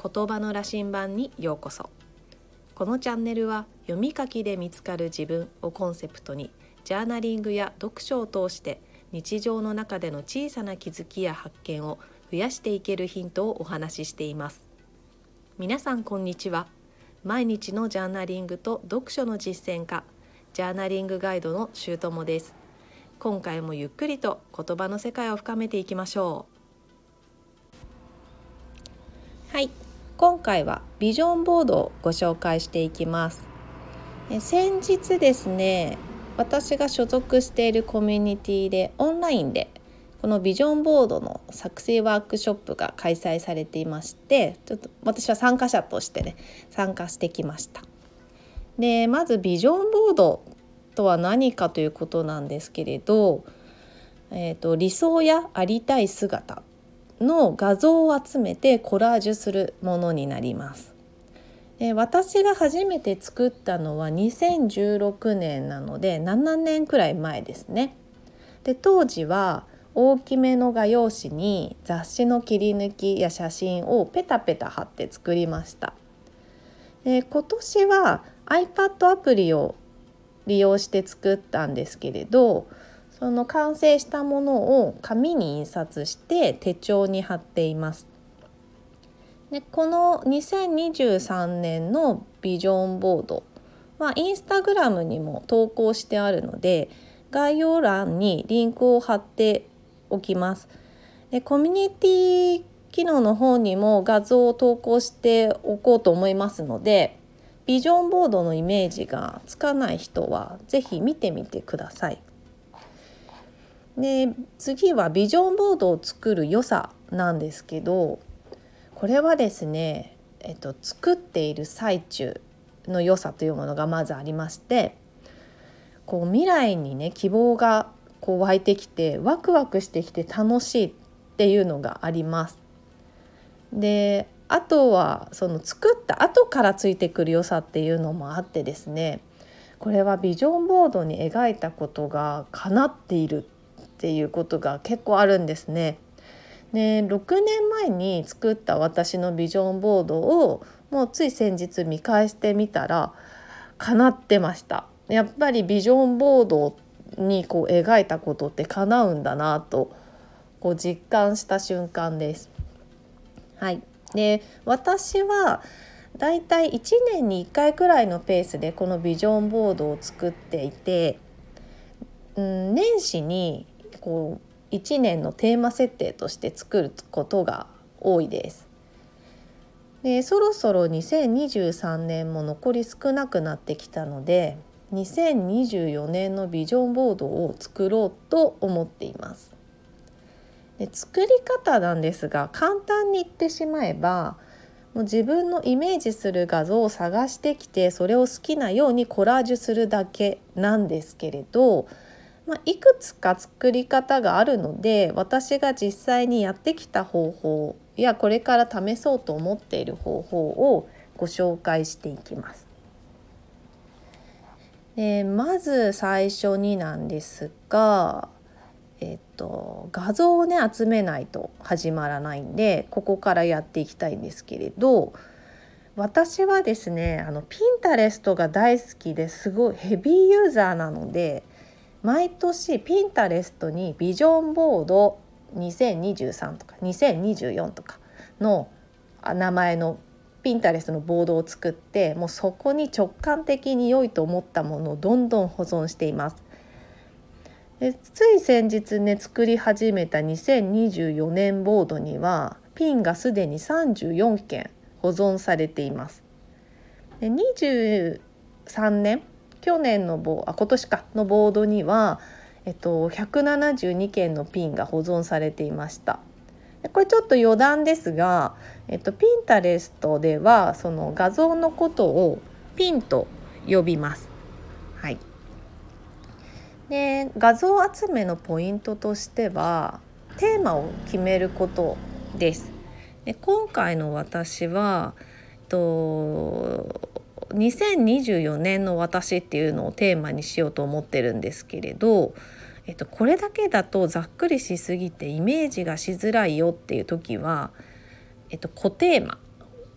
言葉の羅針盤にようこそ。このチャンネルは読み書きで見つかる自分をコンセプトにジャーナリングや読書を通して日常の中での小さな気づきや発見を増やしていけるヒントをお話ししています。皆さんこんにちは。毎日のジャーナリングと読書の実践家ジャーナリングガイドのしゅうともです。今回もゆっくりと言葉の世界を深めていきましょう。はい。今回はビジョンボードをご紹介していきます。先日ですね私が所属しているコミュニティでオンラインでこのビジョンボードの作成ワークショップが開催されていましてちょっと私は参加者としてね参加してきました。でまずビジョンボードとは何かということなんですけれど、えーと、理想やありたい姿の画像を集めてコラージュするものになります。で私が初めて作ったのは2016年なので7年くらい前ですね。で当時は大きめの画用紙に雑誌の切り抜きや写真をペタペタ貼って作りました。で今年は iPad アプリを利用して作ったんですけれどその完成したものを紙に印刷して手帳に貼っています。でこの2023年のビジョンボードはインスタグラムにも投稿してあるので概要欄にリンクを貼っておきます。でコミュニティ機能の方にも画像を投稿しておこうと思いますのでビジョンボードのイメージがつかない人は是非見てみてください。で次はビジョンボードを作る良さなんですけどこれはですね、えっと、作っている最中の良さというものがまずありましてこう未来にね希望がこう湧いてきてワクワクしてきて楽しいっていうのがあります。であとはその作った後からついてくる良さっていうのもあってですねこれはビジョンボードに描いたことが叶っているっていうことが結構あるんですね。で6年前に作った私のビジョンボードをもうつい先日見返してみたら叶ってました。やっぱりビジョンボードにこう描いたことって叶うんだなとこう実感した瞬間です。はい、で私はだいたい1年に1回くらいのペースでこのビジョンボードを作っていて、うん、年始にこう1年のテーマ設定として作ることが多いです。でそろそろ2023年も残り少なくなってきたので2024年のビジョンボードを作ろうと思っています。で作り方なんですが簡単に言ってしまえばもう自分のイメージする画像を探してきてそれを好きなようにコラージュするだけなんですけれど、まあ、いくつか作り方があるので私が実際にやってきた方法やこれから試そうと思っている方法をご紹介していきます。でまず最初になんですがえっと、画像をね集めないと始まらないんでここからやっていきたいんですけれど私はですねあのピンタレストが大好きですごいヘビーユーザーなので毎年ピンタレストにビジョンボード2023とか2024とかの名前のピンタレストのボードを作ってもうそこに直感的に良いと思ったものをどんどん保存しています。でつい先日ね作り始めた2024年ボードにはピンがすでに34件保存されています。で23年去年のボあ今年かのボードには、えっと、172件のピンが保存されていました。これちょっと余談ですが、えっと、ピンタレストではその画像のことをピンと呼びます。はい、で画像集めのポイントとしてはテーマを決めることです。で今回の私はえっと2024年の私っていうのをテーマにしようと思ってるんですけれど、えっと、これだけだとざっくりしすぎてイメージがしづらいよっていう時は、えっと、固テーマ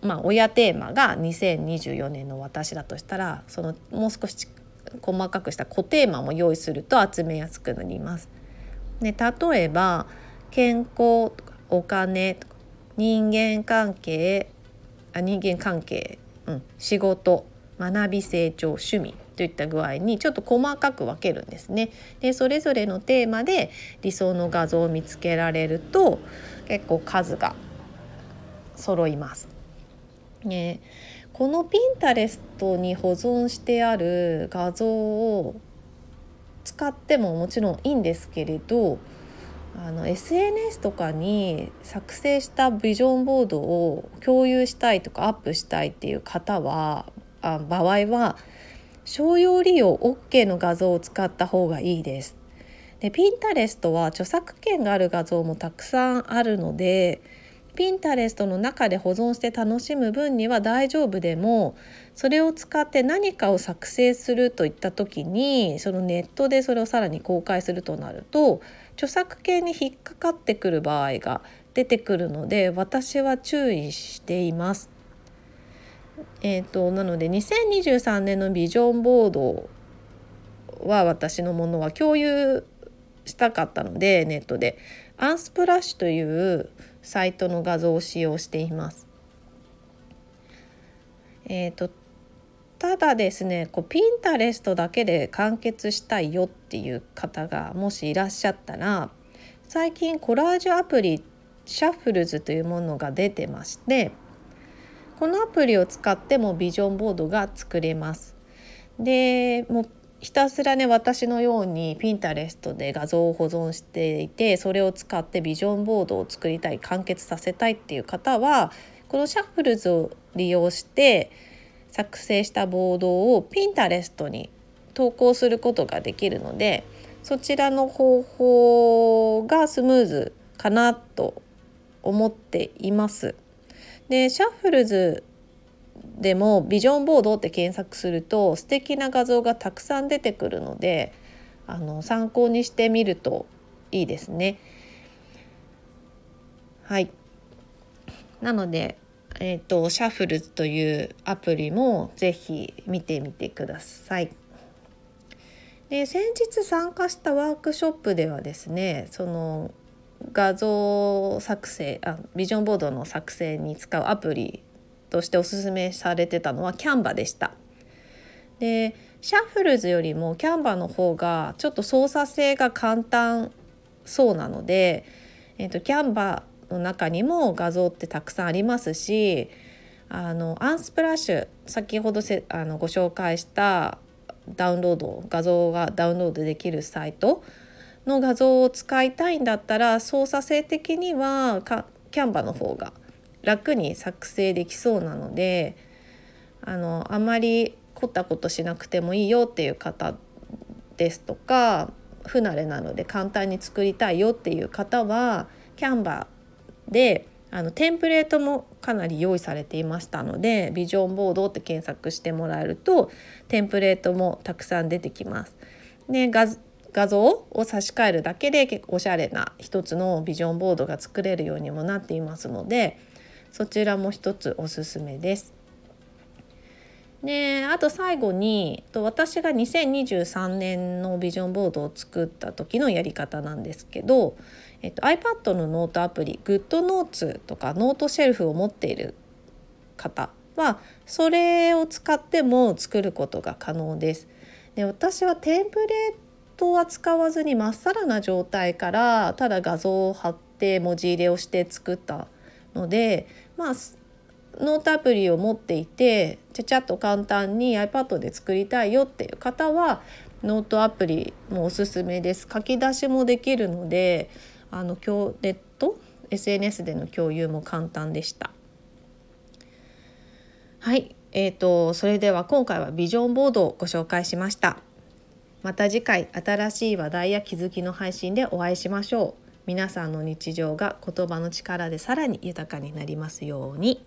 まあ、親テーマが2024年の私だとしたらそのもう少し細かくした子テーマも用意すると集めやすくなります。で例えば健康とかお金とか人間関係あ人間関係、うん、仕事学び成長趣味といった具合にちょっと細かく分けるんですね。でそれぞれのテーマで理想の画像を見つけられると結構数が揃います。ね、このピンタレストに保存してある画像を使ってももちろんいいんですけれどあの SNS とかに作成したビジョンボードを共有したいとかアップしたいっていう方はあ場合は商用利用 OK の画像を使った方がいいです。でピンタレストは著作権がある画像もたくさんあるのでピンタレストの中で保存して楽しむ分には大丈夫でもそれを使って何かを作成するといった時にそのネットでそれをさらに公開するとなると著作権に引っかかってくる場合が出てくるので私は注意しています。えーと、なので2023年のビジョンボードは私のものは共有したかったのでネットでアンスプラッシュというサイトの画像を使用しています。えーと、ただですねこうピンタレストだけで完結したいよっていう方がもしいらっしゃったら最近コラージュアプリシャッフルズというものが出てましてこのアプリを使ってもビジョンボードが作れます。でもうひたすらね私のようにピンタレストで画像を保存していてそれを使ってビジョンボードを作りたい完結させたいっていう方はこのシャッフルズを利用して作成したボードをピンタレストに投稿することができるのでそちらの方法がスムーズかなと思っています。でシャッフルズでもビジョンボードって検索すると素敵な画像がたくさん出てくるのであの参考にしてみるといいですね。はいなので、えーと、シャッフルというアプリもぜひ見てみてください。で先日参加したワークショップではですねその画像作成あビジョンボードの作成に使うアプリとしておすすめされてたのはキャンバでした。でシャッフルズよりもキャンバの方がちょっと操作性が簡単そうなので、えーと、キャンバの中にも画像ってたくさんありますしあのアンスプラッシュ先ほどせあのご紹介したダウンロード画像がダウンロードできるサイトの画像を使いたいんだったら操作性的にはキャンバの方が楽に作成できそうなのであのあまり凝ったことしなくてもいいよっていう方ですとか不慣れなので簡単に作りたいよっていう方はキャンバーであのテンプレートもかなり用意されていましたのでビジョンボードって検索してもらえるとテンプレートもたくさん出てきます。で画像を差し替えるだけで結構おしゃれな一つのビジョンボードが作れるようにもなっていますのでそちらも一つおすすめです。であと最後に私が2023年のビジョンボードを作った時のやり方なんですけど、えっと、iPad のノートアプリ GoodNotes とかノートシェルフを持っている方はそれを使っても作ることが可能です。で私はテンプレートは使わずにまっさらな状態からただ画像を貼って文字入れをして作ったのでまあノートアプリを持っていてちゃちゃっと簡単に iPad で作りたいよっていう方はノートアプリもおすすめです。書き出しもできるのであの今日ネット？SNS での共有も簡単でした。はい。えーと、それでは今回はビジョンボードをご紹介しました。また次回新しい話題や気づきの配信でお会いしましょう。皆さんの日常が言葉の力でさらに豊かになりますように。